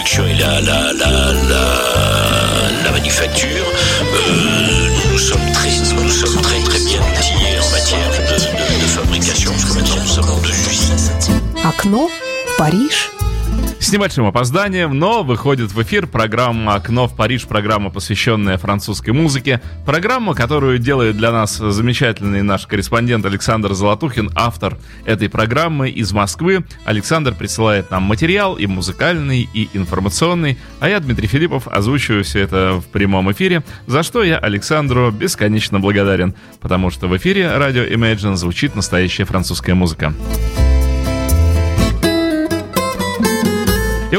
production et la, la, la, la, la manufacture, euh, nous, sommes très, nous sommes très très bien outillés en matière de, de, de fabrication, parce que maintenant nous sommes en deux. Acno, Paris С небольшим опозданием, но выходит в эфир программа «Окно в Париж», программа, посвященная французской музыке, программа, которую делает для нас замечательный наш корреспондент Александр Золотухин, автор этой программы из Москвы. Александр присылает нам материал и музыкальный, и информационный, а я, Дмитрий Филиппов, озвучиваю все это в прямом эфире, за что я Александру бесконечно благодарен, потому что в эфире радио Imagine звучит настоящая французская музыка. И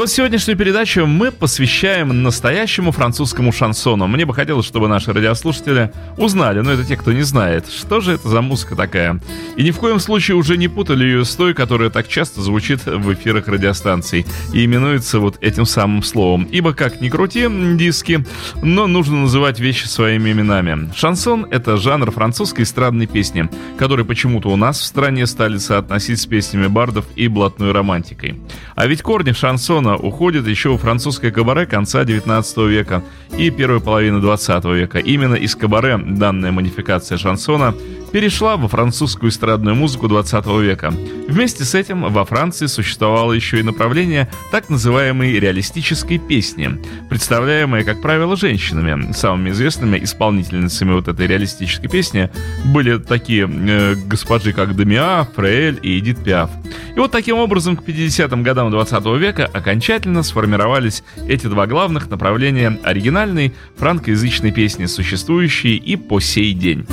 вот сегодняшнюю передачу мы посвящаем настоящему французскому шансону. Мне бы хотелось, чтобы наши радиослушатели узнали, но это те, кто не знает, что же это за музыка такая. И ни в коем случае уже не путали ее с той, которая так часто звучит в эфирах радиостанций и именуется вот этим самым словом. Ибо как ни крути диски, но нужно называть вещи своими именами. Шансон — это жанр французской эстрадной песни, который почему-то у нас в стране стали соотносить с песнями бардов и блатной романтикой. А ведь корни шансона шансона уходит еще в французское кабаре конца 19 века и первой половины 20 века. Именно из кабаре данная модификация шансона перешла во французскую эстрадную музыку 20 века. Вместе с этим во Франции существовало еще и направление так называемой реалистической песни, представляемое, как правило, женщинами. Самыми известными исполнительницами вот этой реалистической песни были такие э, госпожи, как Демиа, Фрейль и Эдит Пиаф. И вот таким образом к 50-м годам 20 века окончательно сформировались эти два главных направления оригинальной франкоязычной песни, существующие и по сей день.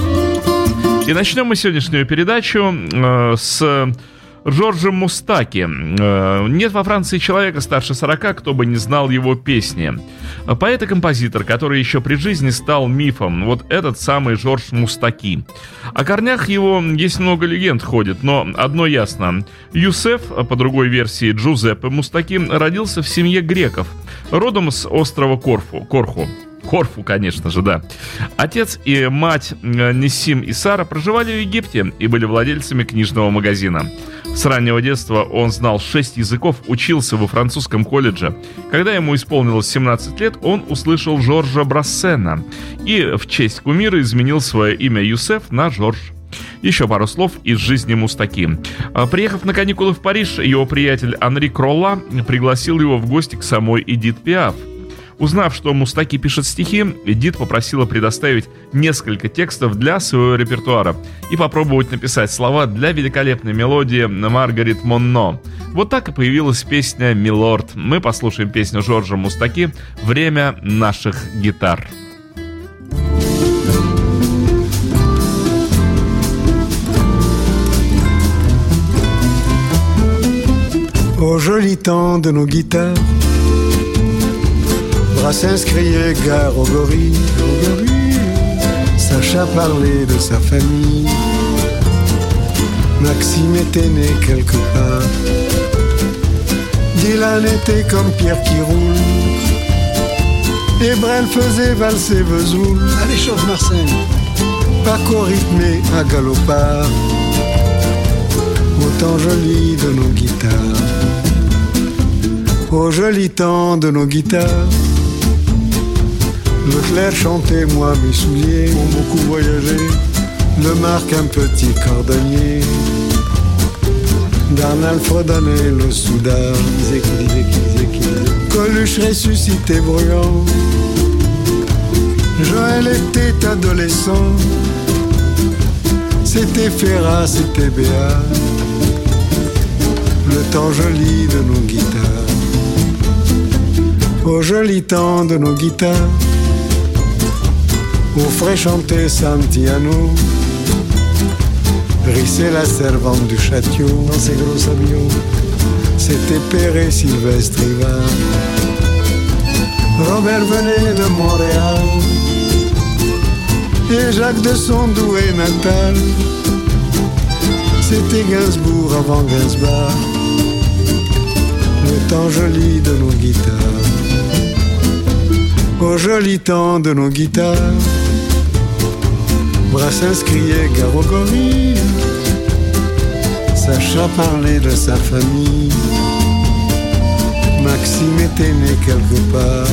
И начнем мы сегодняшнюю передачу э, с Жоржем Мустаки. Э, нет во Франции человека старше 40, кто бы не знал его песни. Поэт и композитор, который еще при жизни стал мифом, вот этот самый Жорж Мустаки. О корнях его есть много легенд ходит, но одно ясно. Юсеф, по другой версии Джузеппе Мустаки, родился в семье греков, родом с острова Корфу, Корху. Корфу, конечно же, да. Отец и мать э, Нисим и Сара проживали в Египте и были владельцами книжного магазина. С раннего детства он знал шесть языков, учился во французском колледже. Когда ему исполнилось 17 лет, он услышал Жоржа Брассена и в честь кумира изменил свое имя Юсеф на Жорж. Еще пару слов из жизни Мустаки. А, приехав на каникулы в Париж, его приятель Анри Кролла пригласил его в гости к самой Эдит Пиаф. Узнав, что Мустаки пишет стихи, Эдит попросила предоставить несколько текстов для своего репертуара и попробовать написать слова для великолепной мелодии Маргарит Монно. Вот так и появилась песня «Милорд». Мы послушаем песню Жоржа Мустаки «Время наших гитар». Au joli temps de nos guitares Brassens criait gare au gorille, au gorille, Sacha parlait de sa famille. Maxime était né quelque part. Dylan était comme Pierre qui roule. Et Brel faisait valser Vesoul. Allez, chauffe Marcel. Paco rythmé à galopard. Au temps joli de nos guitares. Au joli temps de nos guitares. Le clair chantait, moi mes souliers ont beaucoup voyagé. Le marque un petit cordonnier. Darnal fredonnait le soudard. Coluche ressuscité bruyant. Joël était adolescent. C'était Ferrat, c'était Béat. Le temps joli de nos guitares. Au joli temps de nos guitares. Où ferait chanter Santiano Rissait la servante du château. Dans ses gros avions C'était Péré Sylvestre Ivan. Robert venait de Montréal Et Jacques de son doué natal. C'était Gainsbourg avant Gainsbourg Le temps joli de nos guitares. Au joli temps de nos guitares Brassens criait Garogorille, Sacha parlait de sa famille. Maxime était né quelque part.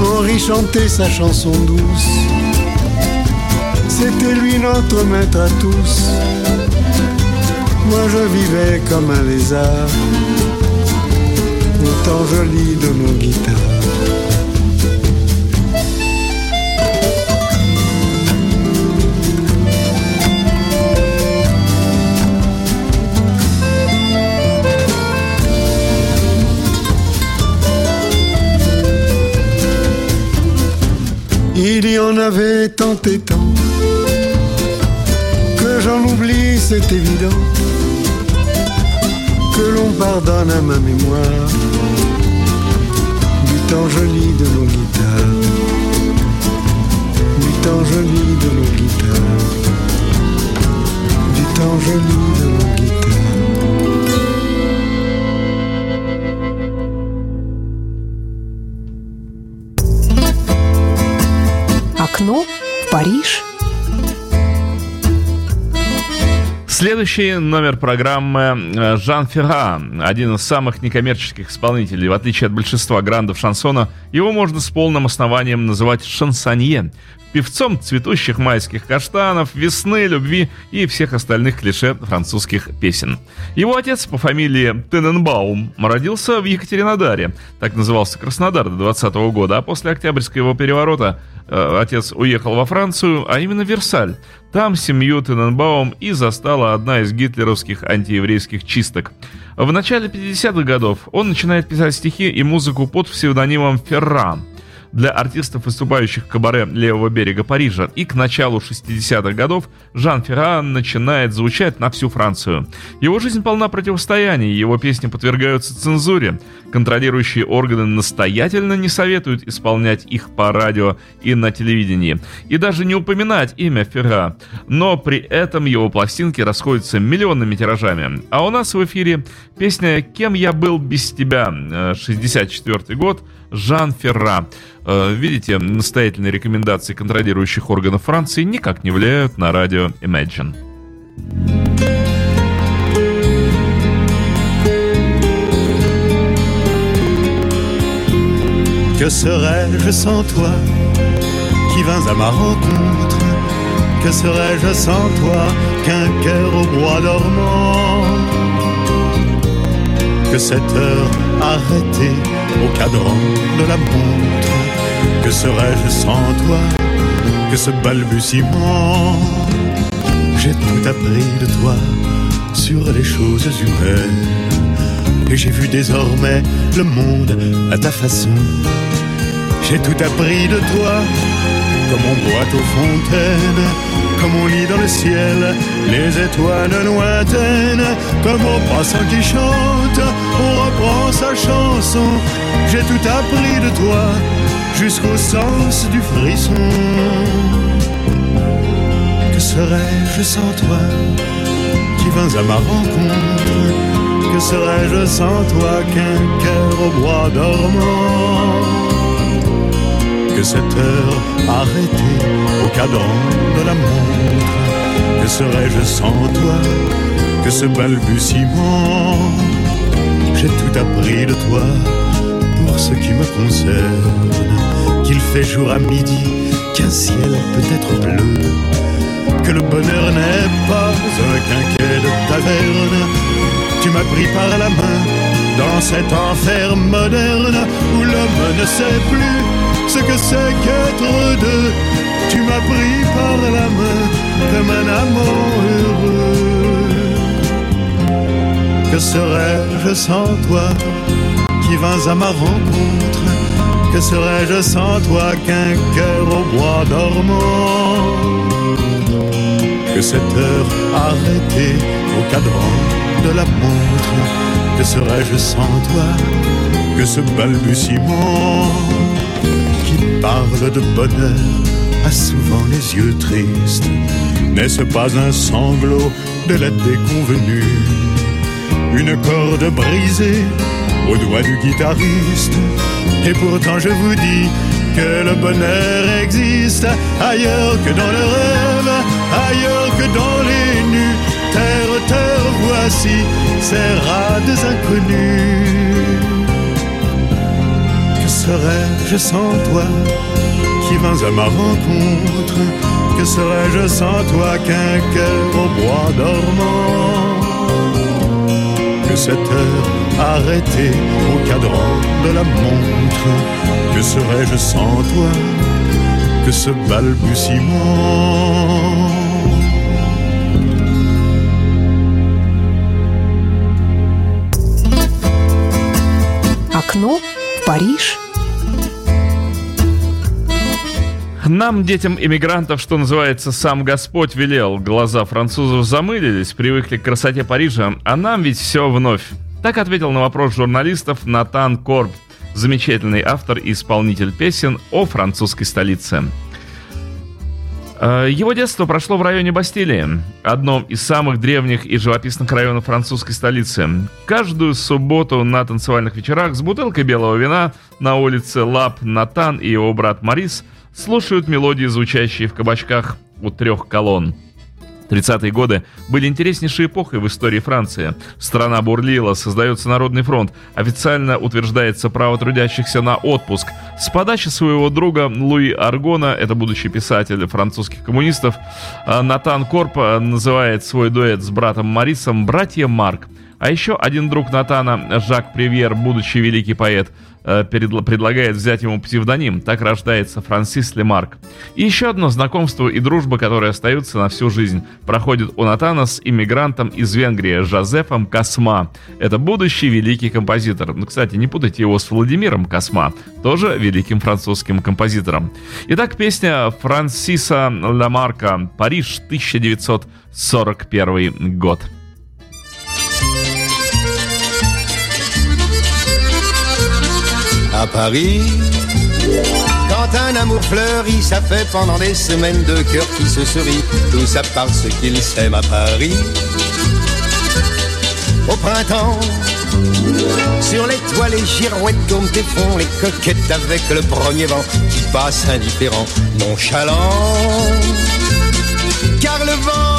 Henri chantait sa chanson douce. C'était lui notre maître à tous. Moi je vivais comme un lézard, au temps joli de nos guitares. Il y en avait tant et tant que j'en oublie, c'est évident. Que l'on pardonne à ma mémoire du temps joli de nos guitares, du temps joli de nos guitares, du temps joli de nos guitares. Окно в Париж. Следующий номер программы э, Жан Ферра, один из самых некоммерческих исполнителей. В отличие от большинства грандов шансона, его можно с полным основанием называть шансонье, певцом цветущих майских каштанов, весны, любви и всех остальных клише французских песен. Его отец по фамилии Тененбаум родился в Екатеринодаре, так назывался Краснодар до 20 года, а после Октябрьского переворота отец уехал во Францию, а именно Версаль. Там семью Тененбаум и застала одна из гитлеровских антиеврейских чисток. В начале 50-х годов он начинает писать стихи и музыку под псевдонимом Ферран для артистов, выступающих в кабаре левого берега Парижа. И к началу 60-х годов Жан Ферран начинает звучать на всю Францию. Его жизнь полна противостояний, его песни подвергаются цензуре. Контролирующие органы настоятельно не советуют исполнять их по радио и на телевидении. И даже не упоминать имя Ферра. Но при этом его пластинки расходятся миллионными тиражами. А у нас в эфире песня «Кем я был без тебя» 64 год Жан Ферра. Э, видите, настоятельные рекомендации контролирующих органов Франции никак не влияют на радио Imagine. Que serais-je sans toi qui vins à ma rencontre? Que serais-je sans toi qu'un cœur au bois dormant? Que cette heure arrêtée au cadran de la montre? Que serais-je sans toi que ce balbutiement? J'ai tout appris de toi sur les choses humaines Et j'ai vu désormais le monde à ta façon J'ai tout appris de toi comme on boit aux fontaines comme on lit dans le ciel les étoiles lointaines, comme au passant qui chante, on reprend sa chanson. J'ai tout appris de toi jusqu'au sens du frisson. Que serais-je sans toi qui vins à ma rencontre? Que serais-je sans toi qu'un cœur au bois dormant? Cette heure arrêtée au cadran de la montre Que serais-je sans toi que ce balbutiement? J'ai tout appris de toi pour ce qui me concerne. Qu'il fait jour à midi, qu'un ciel peut être bleu Que le bonheur n'est pas un quinquet de taverne. Tu m'as pris par la main dans cet enfer moderne Où l'homme ne sait plus ce que c'est qu'être deux. Tu m'as pris par la main comme un amant heureux. Que serais-je sans toi qui vins à ma rencontre? Que serais-je sans toi qu'un cœur au bois dormant? Que cette heure arrêtée au cadran de la montre? Que serais-je sans toi que ce balbutiement? Parle de bonheur a souvent les yeux tristes. N'est-ce pas un sanglot de la déconvenue? Une corde brisée au doigt du guitariste. Et pourtant je vous dis que le bonheur existe ailleurs que dans le rêve, ailleurs que dans les nus. Terre, terre, voici ces rats des inconnus. serais-je sans toi qui vins à ma rencontre Que serais-je sans toi qu'un cœur au bois dormant Que cette heure arrêtée au cadran de la montre Que serais-je sans toi que ce balbutiement Окно в Париж. Нам, детям иммигрантов, что называется, сам Господь велел. Глаза французов замылились, привыкли к красоте Парижа, а нам ведь все вновь. Так ответил на вопрос журналистов Натан Корб, замечательный автор и исполнитель песен о французской столице. Э, его детство прошло в районе Бастилии, одном из самых древних и живописных районов французской столицы. Каждую субботу на танцевальных вечерах с бутылкой белого вина на улице Лап Натан и его брат Марис слушают мелодии, звучащие в кабачках у трех колонн. 30-е годы были интереснейшей эпохой в истории Франции. Страна бурлила, создается Народный фронт, официально утверждается право трудящихся на отпуск. С подачи своего друга Луи Аргона, это будущий писатель французских коммунистов, э, Натан Корп э, называет свой дуэт с братом Марисом «Братья Марк». А еще один друг Натана, Жак Привьер, будущий великий поэт – предлагает взять ему псевдоним. Так рождается Франсис Лемарк. И еще одно знакомство и дружба, которые остаются на всю жизнь, проходит у Натана с иммигрантом из Венгрии Жозефом Косма. Это будущий великий композитор. Ну, кстати, не путайте его с Владимиром Косма, тоже великим французским композитором. Итак, песня Франсиса Ламарка «Париж, 1941 год». À Paris. Quand un amour fleurit, ça fait pendant des semaines de cœur qui se serient. Tout ça parce qu'ils s'aiment à Paris. Au printemps, sur les toits, les girouettes tournent et font les coquettes avec le premier vent qui passe indifférent, nonchalant. Car le vent,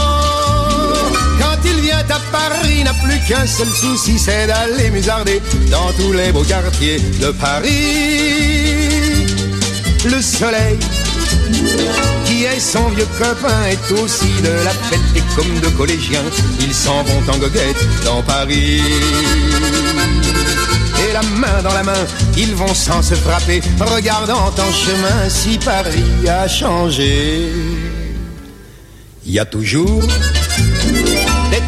à Paris, n'a plus qu'un seul souci, c'est d'aller musarder dans tous les beaux quartiers de Paris. Le soleil, qui est son vieux copain, est aussi de la fête et comme de collégiens, ils s'en vont en goguette dans Paris. Et la main dans la main, ils vont sans se frapper, regardant en chemin si Paris a changé. Il y a toujours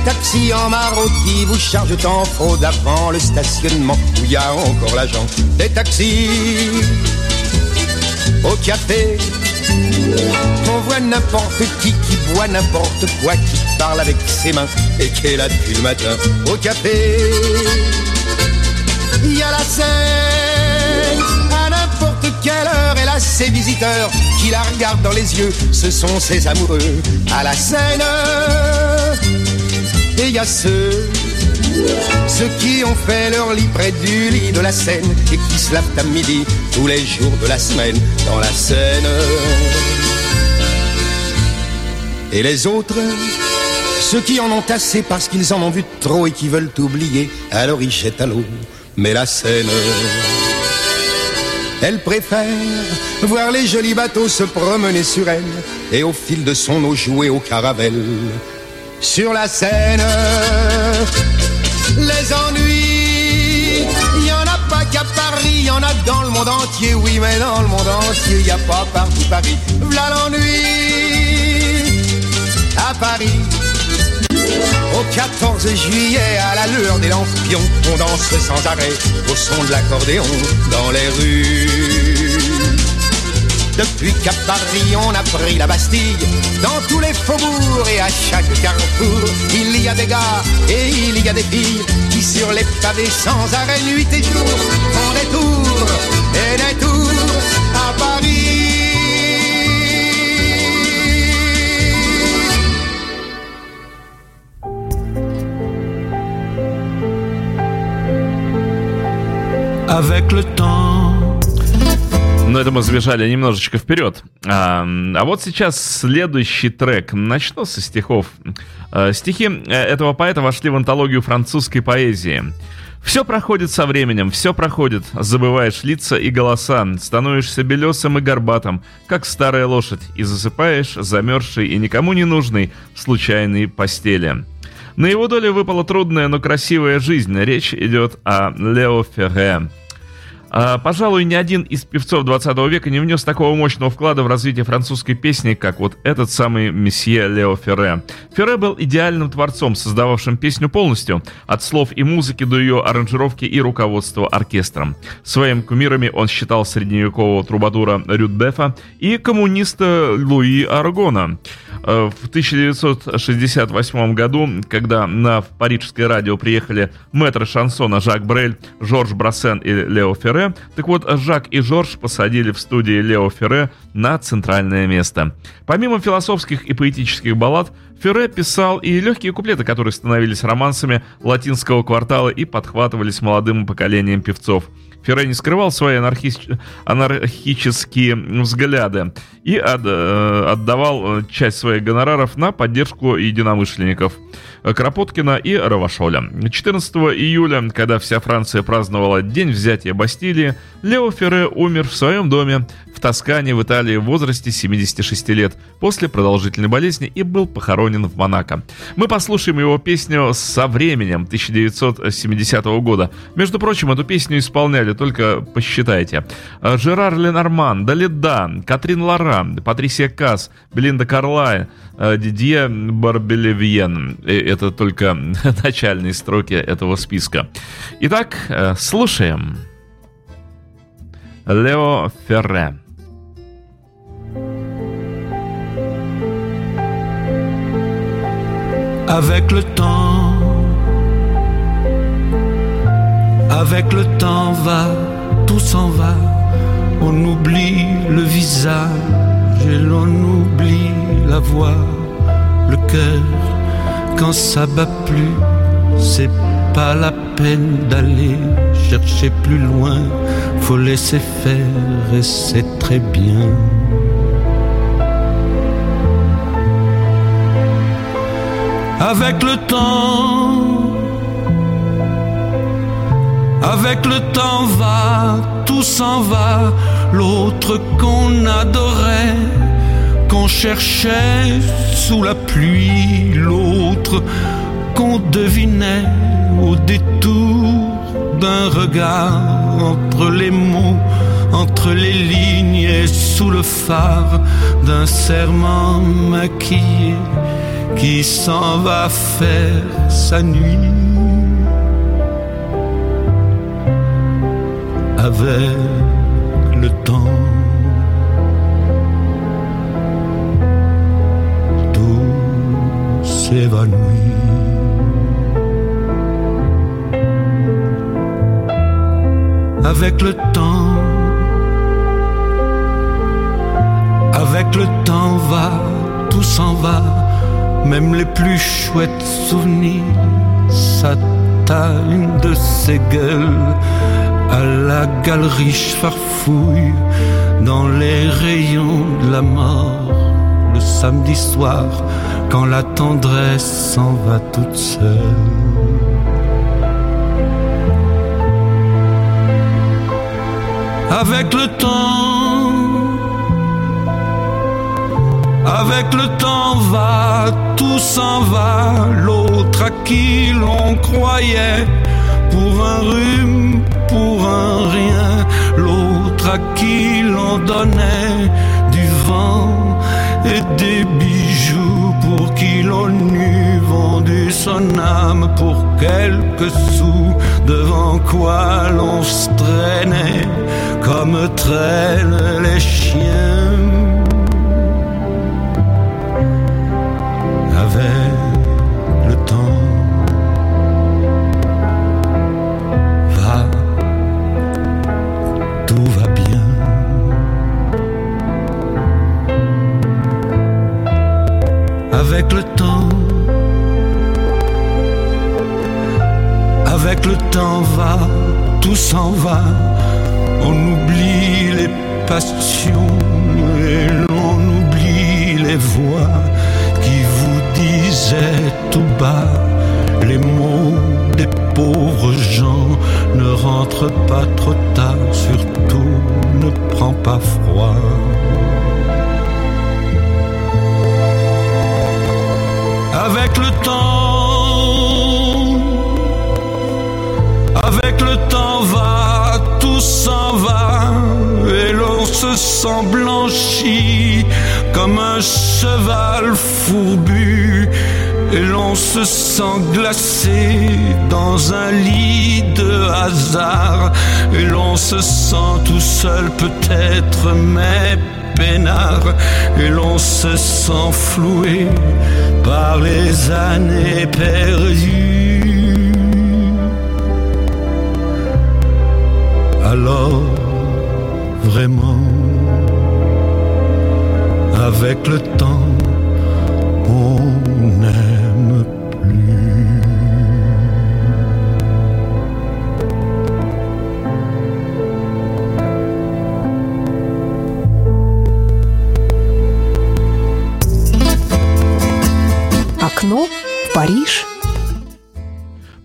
taxis en maraude qui vous chargent en fraude avant le stationnement où y a encore l'agent. Des taxis au café. On voit n'importe qui qui boit n'importe quoi, qui parle avec ses mains et qui est là depuis le matin au café. Il y a la scène à n'importe quelle heure, elle a ses visiteurs qui la regardent dans les yeux, ce sont ses amoureux à la scène. Y a ceux, ceux qui ont fait leur lit près du lit de la Seine et qui se lavent à midi tous les jours de la semaine dans la Seine. Et les autres, ceux qui en ont assez parce qu'ils en ont vu trop et qui veulent oublier, alors ils jettent à l'eau, mais la Seine. Elle préfère voir les jolis bateaux se promener sur elle et au fil de son eau jouer au caravelle. Sur la Seine, les ennuis, il y en a pas qu'à Paris, il y en a dans le monde entier, oui, mais dans le monde entier, il n'y a pas partout Paris. Voilà l'ennui à Paris. Au 14 juillet, à la lueur des lampions, on danse sans arrêt au son de l'accordéon dans les rues. Depuis qu'à Paris on a pris la Bastille, dans tous les faubourgs et à chaque carrefour, il y a des gars et il y a des filles qui sur les pavés sans arrêt nuit et jour font des tours et des tours à Paris. avec le temps. Но это мы забежали немножечко вперед. А, а вот сейчас следующий трек. Начну со стихов. А, стихи э, этого поэта вошли в антологию французской поэзии. Все проходит со временем, все проходит. Забываешь лица и голоса, становишься белесым и горбатым, как старая лошадь, и засыпаешь замерзший и никому не нужный в случайной постели. На его долю выпала трудная, но красивая жизнь. Речь идет о Лео Ферре. А, пожалуй, ни один из певцов 20 века не внес такого мощного вклада в развитие французской песни, как вот этот самый месье Лео Ферре. Ферре был идеальным творцом, создававшим песню полностью, от слов и музыки до ее аранжировки и руководства оркестром. Своим кумирами он считал средневекового трубадура Рюдбефа и коммуниста Луи Аргона. Э, в 1968 году, когда на парижское радио приехали мэтры шансона Жак Брель, Жорж Брассен и Лео Ферре, так вот, Жак и Жорж посадили в студии Лео Ферре на центральное место. Помимо философских и поэтических баллад, Ферре писал и легкие куплеты, которые становились романсами латинского квартала и подхватывались молодым поколением певцов. Ферре не скрывал свои анархи... анархические взгляды и от... Э, отдавал часть своих гонораров на поддержку единомышленников – Кропоткина и Равашоля. 14 июля, когда вся Франция праздновала День взятия Бастилии, Лео Ферре умер в своем доме в Тоскане в Италии в возрасте 76 лет после продолжительной болезни и был похоронен в Монако. Мы послушаем его песню «Со временем» 1970 года. Между прочим, эту песню исполняли, только посчитайте. Жерар Ленорман, Далида, Катрин Лара, Патрисия Касс, Белинда Карлай, Дидье Барбелевьен. Это только начальные строки этого списка. Итак, слушаем. Лео Ферре. avec le temps. Avec le temps va, tout s'en va. On oublie le visage et l'on oublie la voix, le cœur. Quand ça bat plus, c'est pas la peine d'aller chercher plus loin. Faut laisser faire et c'est très bien. avec le temps. Avec le temps va, tout s'en va, l'autre qu'on adorait, qu'on cherchait sous la pluie, l'autre qu'on devinait au détour d'un regard entre les mots, entre les lignes et sous le phare d'un serment maquillé qui s'en va faire sa nuit avec le temps. Tout s'évanouit. Avec le temps, avec le temps va, tout s'en va même les plus chouettes souvenirs s'atteignent de ses gueules à la galerie farfouille dans les rayons de la mort le samedi soir quand la tendresse s'en va toute seule. Avec le temps, avec le temps va, tout s'en va, l'autre à qui l'on croyait, pour un rhume, pour un rien, l'autre à qui l'on donnait du vent et des bijoux, pour qui l'on eût vendu son âme pour quelques sous, devant quoi l'on se traînait comme traînent les chiens sent glacé dans un lit de hasard et l'on se sent tout seul peut-être mais peinard et l'on se sent floué par les années perdues. Alors vraiment avec le temps Окно в Париж.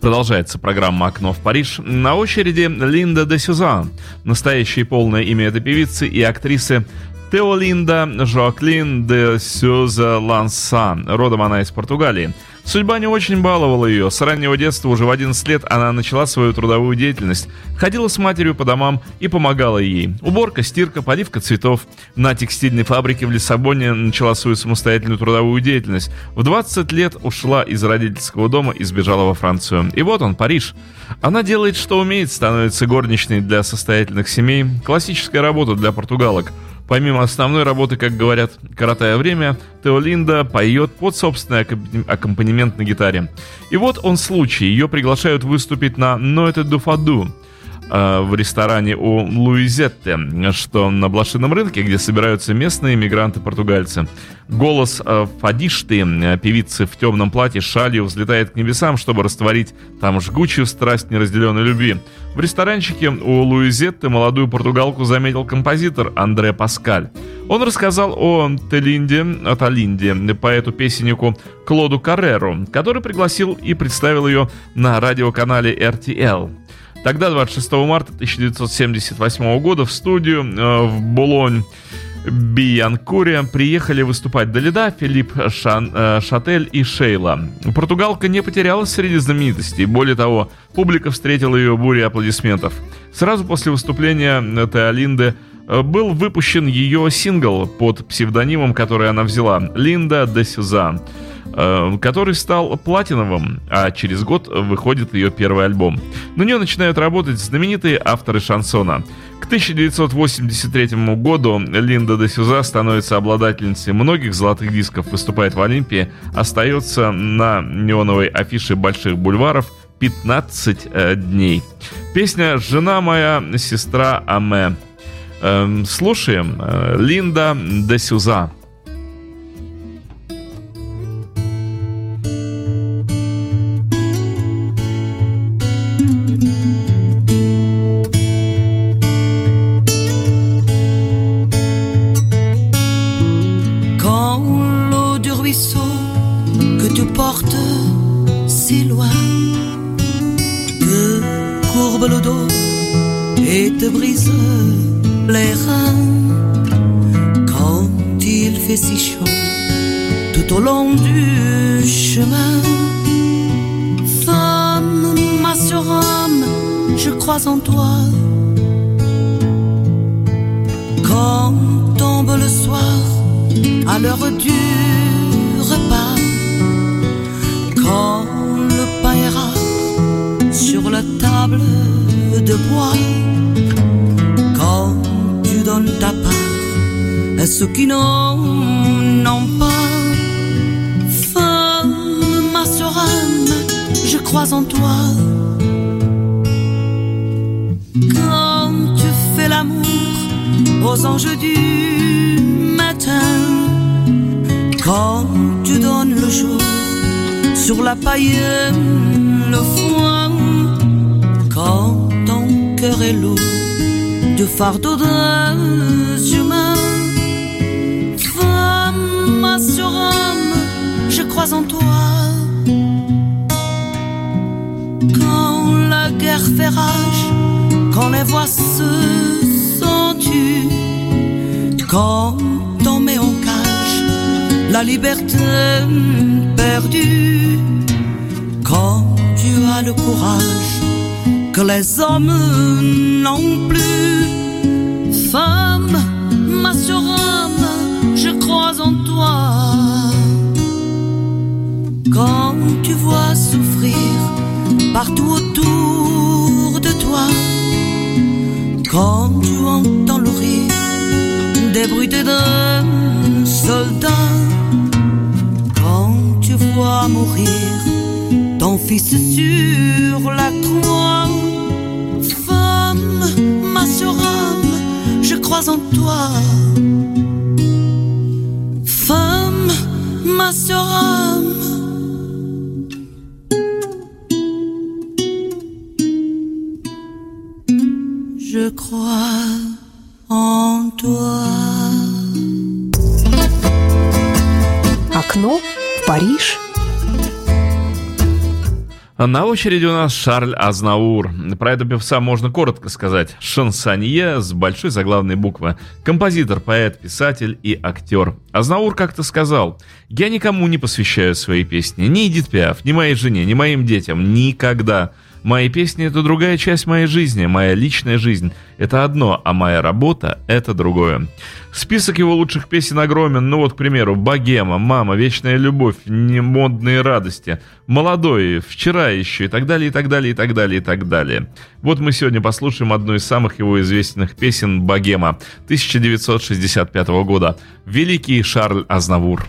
Продолжается программа «Окно в Париж». На очереди Линда де Сюзан. Настоящее полное имя этой певицы и актрисы Теолинда Жоаклин де Сюза Лансан. Родом она из Португалии. Судьба не очень баловала ее. С раннего детства, уже в 11 лет, она начала свою трудовую деятельность. Ходила с матерью по домам и помогала ей. Уборка, стирка, поливка цветов. На текстильной фабрике в Лиссабоне начала свою самостоятельную трудовую деятельность. В 20 лет ушла из родительского дома и сбежала во Францию. И вот он, Париж. Она делает, что умеет, становится горничной для состоятельных семей. Классическая работа для португалок – Помимо основной работы, как говорят, коротая время, Теолинда поет под собственный аккомпанемент на гитаре. И вот он случай, ее приглашают выступить на «Ноэте Дуфаду», Э, в ресторане у Луизетте, что на блошином рынке, где собираются местные иммигранты-португальцы. Голос э, Фадишты, э, певицы в темном платье, шалью, взлетает к небесам, чтобы растворить там жгучую страсть неразделенной любви. В ресторанчике у Луизетты молодую португалку заметил композитор Андре Паскаль. Он рассказал о Телинде, о Талинде, поэту-песеннику Клоду Карреру, который пригласил и представил ее на радиоканале RTL. Тогда, 26 марта 1978 года, в студию э, в Болонь Биянкуре приехали выступать Далида, Филипп Шан, э, Шатель и Шейла. Португалка не потерялась среди знаменитостей. Более того, публика встретила ее бурей аплодисментов. Сразу после выступления Теолинды э, был выпущен ее сингл под псевдонимом, который она взяла – «Линда де Сюза». Э, который стал платиновым, а через год выходит ее первый альбом. На нее начинают работать знаменитые авторы шансона. К 1983 году Линда де Сюза становится обладательницей многих золотых дисков, выступает в Олимпии, остается на неоновой афише больших бульваров 15 э, дней. Песня «Жена моя, сестра Аме». Эм, слушаем э, Линда де Сюза. À l'heure du repas, quand le pain est sur la table de bois, quand tu donnes ta part à ceux qui n'en ont pas, femme, ma soeur je crois en toi. Aux anges du matin. Quand tu donnes le jour sur la paille, le foin, quand ton cœur est lourd du fardeau d'un humain. Femme sur homme, je crois en toi. Quand la guerre fait rage, quand les voix se quand on met en cage la liberté perdue, quand tu as le courage que les hommes n'ont plus, femme, ma surâme, je crois en toi. Quand tu vois souffrir partout ton fils sur la croix, femme, ma surâme, je crois en toi. Femme, ma surâme. Je На очереди у нас Шарль Азнаур. Про этого певца можно коротко сказать. Шансонье с большой заглавной буквы. Композитор, поэт, писатель и актер. Азнаур как-то сказал, «Я никому не посвящаю свои песни. Ни Эдит Пиаф, ни моей жене, ни моим детям. Никогда. Мои песни — это другая часть моей жизни, моя личная жизнь — это одно, а моя работа — это другое. Список его лучших песен огромен, ну вот, к примеру, «Богема», «Мама», «Вечная любовь», «Немодные радости», «Молодой», «Вчера еще» и так далее, и так далее, и так далее, и так далее. Вот мы сегодня послушаем одну из самых его известных песен «Богема» 1965 года. Великий Шарль Азнавур.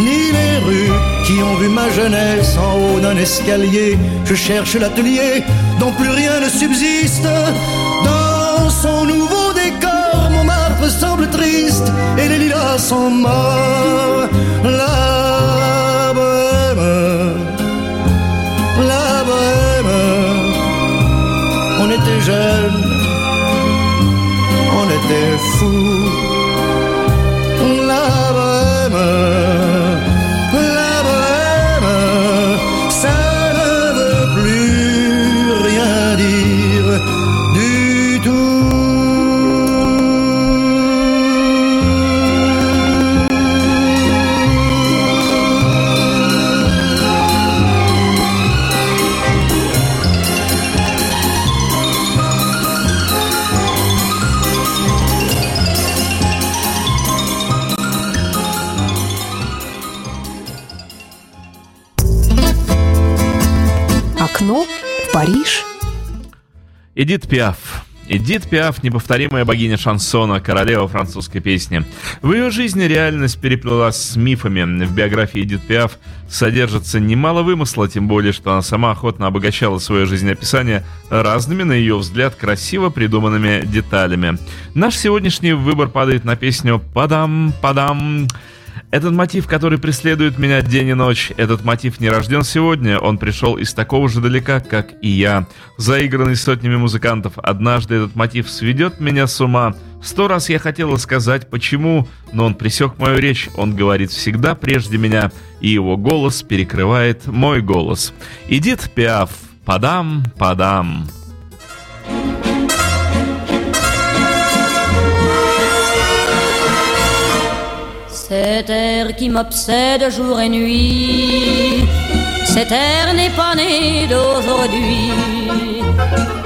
ni les rues qui ont vu ma jeunesse en haut d'un escalier. Je cherche l'atelier dont plus rien ne subsiste. Dans son nouveau décor, mon marbre semble triste et les lilas sont morts. Эдит Пиаф. Эдит Пиаф – неповторимая богиня шансона, королева французской песни. В ее жизни реальность переплелась с мифами. В биографии Эдит Пиаф содержится немало вымысла, тем более, что она сама охотно обогащала свое жизнеописание разными, на ее взгляд, красиво придуманными деталями. Наш сегодняшний выбор падает на песню «Падам, падам». Этот мотив, который преследует меня день и ночь, этот мотив не рожден сегодня, он пришел из такого же далека, как и я. Заигранный сотнями музыкантов, однажды этот мотив сведет меня с ума. Сто раз я хотела сказать почему, но он пресек мою речь, он говорит всегда прежде меня, и его голос перекрывает мой голос. Идит Пиаф, падам, падам. Cet air qui m'obsède jour et nuit, cet air n'est pas né d'aujourd'hui.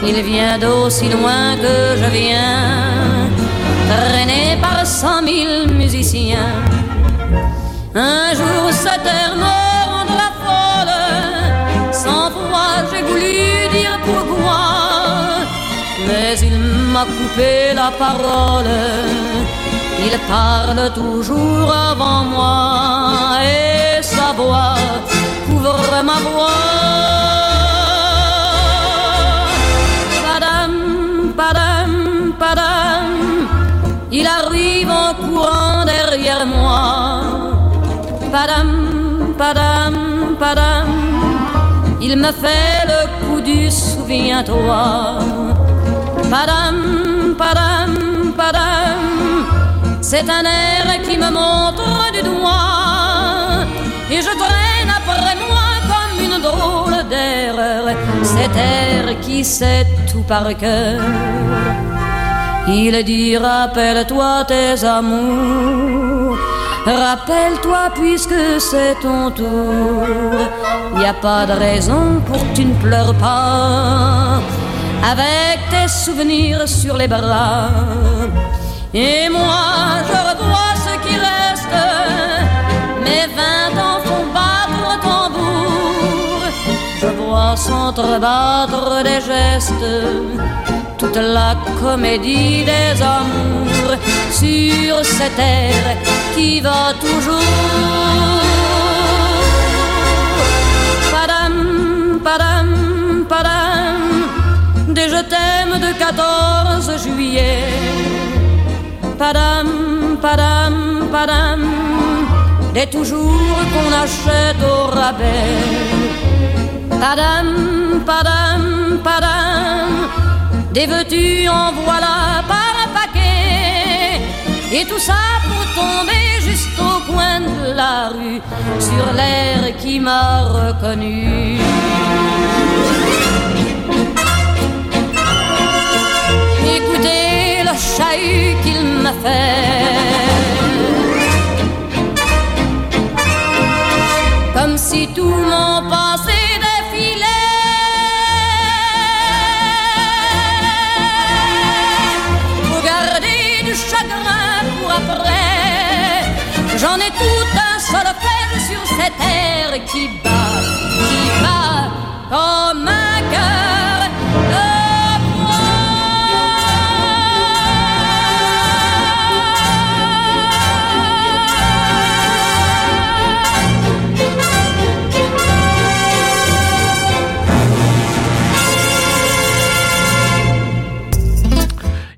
Il vient d'aussi loin que je viens, traîné par cent mille musiciens. Un jour cet air me rendra folle, sans foi j'ai voulu dire pourquoi, mais il m'a coupé la parole il parle toujours avant moi et sa voix couvre ma voix. Padam, padam, padam, il arrive en courant derrière moi. Padam, padam, padam, il me fait le coup du souviens-toi. Padam, padam, padam. C'est un air qui me montre du doigt et je traîne après moi comme une drôle d'erreur. Cet air qui sait tout par cœur. Il dit rappelle-toi tes amours. Rappelle-toi puisque c'est ton tour. Y a pas de raison pour que tu ne pleures pas. Avec tes souvenirs sur les bras et moi, je revois ce qui reste. Mes vingt ans font battre tambour. Je vois s'entrebattre des gestes. Toute la comédie des amours sur cette air qui va toujours. Padam, padam, padam, des je t'aime de 14 juillet padam, padam, padam, des toujours qu'on achète au rabais. Padam, padam, padam, des veux-tu en voilà par un paquet. Et tout ça pour tomber juste au coin de la rue, sur l'air qui m'a reconnu. Chahut qu'il m'a fait. Comme si tout mon passé défilait. Pour garder du chagrin pour après. J'en ai tout un solfège sur cette terre qui bat, qui bat comme un cœur.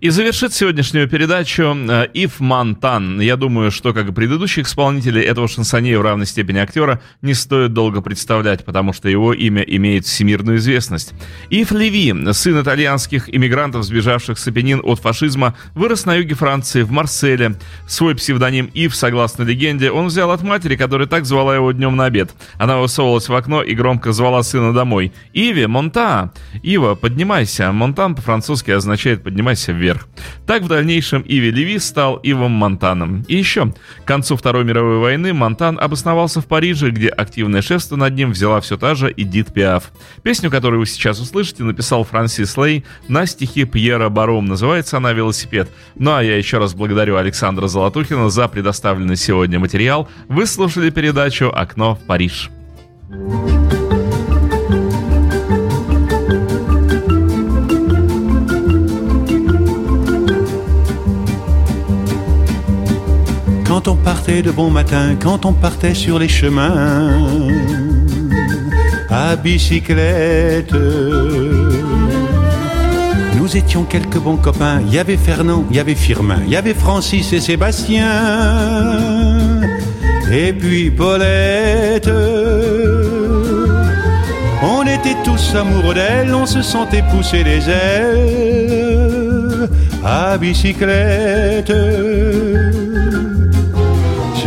И завершит сегодняшнюю передачу э, Ив Монтан. Я думаю, что, как и предыдущих исполнителей, этого шансонье в равной степени актера не стоит долго представлять, потому что его имя имеет всемирную известность. Ив Леви, сын итальянских иммигрантов, сбежавших с Апеннин от фашизма, вырос на юге Франции, в Марселе. Свой псевдоним Ив, согласно легенде, он взял от матери, которая так звала его днем на обед. Она высовывалась в окно и громко звала сына домой. «Иви, Монта! Ива, поднимайся!» Монтан по-французски означает «поднимайся вверх» вверх. Так в дальнейшем Иви Леви стал Ивом Монтаном. И еще, к концу Второй мировой войны Монтан обосновался в Париже, где активное шефство над ним взяла все та же Эдит Пиаф. Песню, которую вы сейчас услышите, написал Франсис Лей на стихи Пьера Баром. Называется она «Велосипед». Ну а я еще раз благодарю Александра Золотухина за предоставленный сегодня материал. Вы слушали передачу «Окно в Париж». thank you quand on partait de bon matin, quand on partait sur les chemins à bicyclette. Nous étions quelques bons copains. Il y avait Fernand, il y avait Firmin, il y avait Francis et Sébastien. Et puis Paulette. On était tous amoureux d'elle, on se sentait pousser les ailes à bicyclette.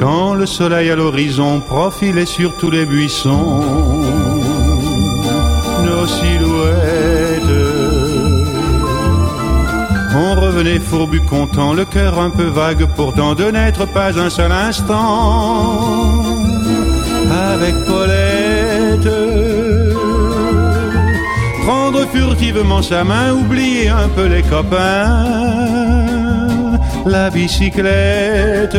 Quand le soleil à l'horizon profilait sur tous les buissons, nos silhouettes. On revenait fourbu content, le cœur un peu vague pourtant de n'être pas un seul instant avec Paulette. Prendre furtivement sa main, oublier un peu les copains, la bicyclette